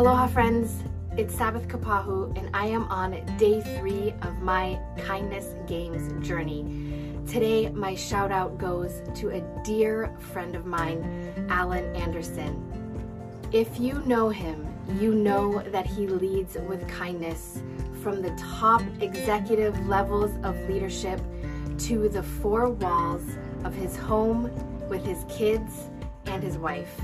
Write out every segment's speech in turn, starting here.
Aloha friends, it's Sabbath Kapahu and I am on day three of my Kindness Games journey. Today, my shout out goes to a dear friend of mine, Alan Anderson. If you know him, you know that he leads with kindness from the top executive levels of leadership to the four walls of his home with his kids and his wife.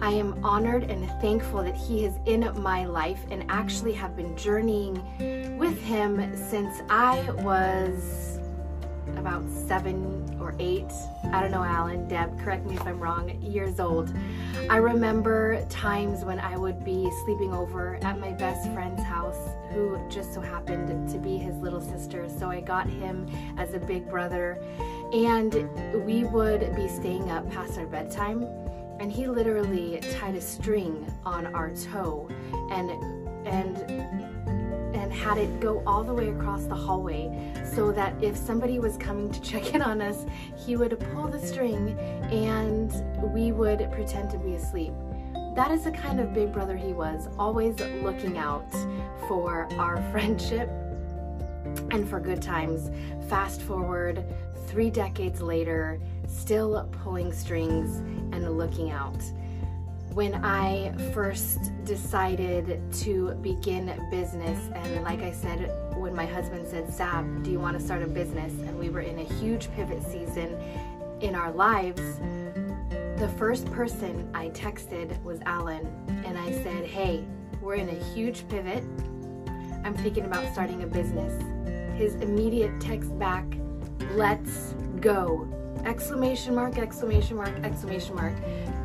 I am honored and thankful that he is in my life and actually have been journeying with him since I was about seven or eight. I don't know, Alan, Deb, correct me if I'm wrong, years old. I remember times when I would be sleeping over at my best friend's house, who just so happened to be his little sister. So I got him as a big brother, and we would be staying up past our bedtime and he literally tied a string on our toe and and and had it go all the way across the hallway so that if somebody was coming to check in on us, he would pull the string and we would pretend to be asleep. That is the kind of big brother he was, always looking out for our friendship and for good times. Fast forward three decades later, still pulling strings and looking out. When I first decided to begin business, and like I said, when my husband said, Sab, do you want to start a business? And we were in a huge pivot season in our lives, the first person I texted was Alan. And I said, Hey, we're in a huge pivot. I'm thinking about starting a business. His immediate text back, Let's go exclamation mark, exclamation mark, exclamation mark.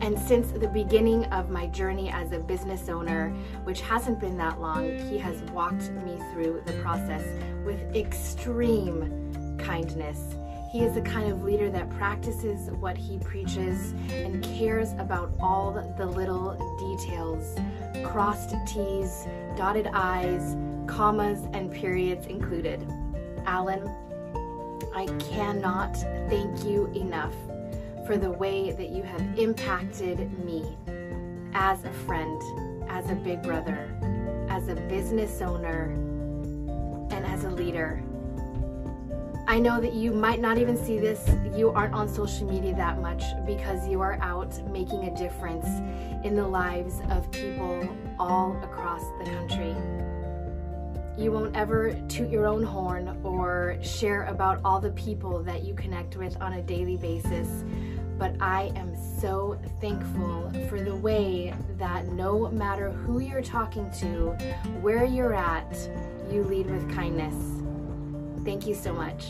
and since the beginning of my journey as a business owner, which hasn't been that long, he has walked me through the process with extreme kindness. He is the kind of leader that practices what he preaches and cares about all the little details crossed T's, dotted I's, commas, and periods included. Alan, I cannot thank you enough for the way that you have impacted me as a friend, as a big brother, as a business owner, and as a leader. I know that you might not even see this, you aren't on social media that much because you are out making a difference in the lives of people all across the country. You won't ever toot your own horn or share about all the people that you connect with on a daily basis. But I am so thankful for the way that no matter who you're talking to, where you're at, you lead with kindness. Thank you so much.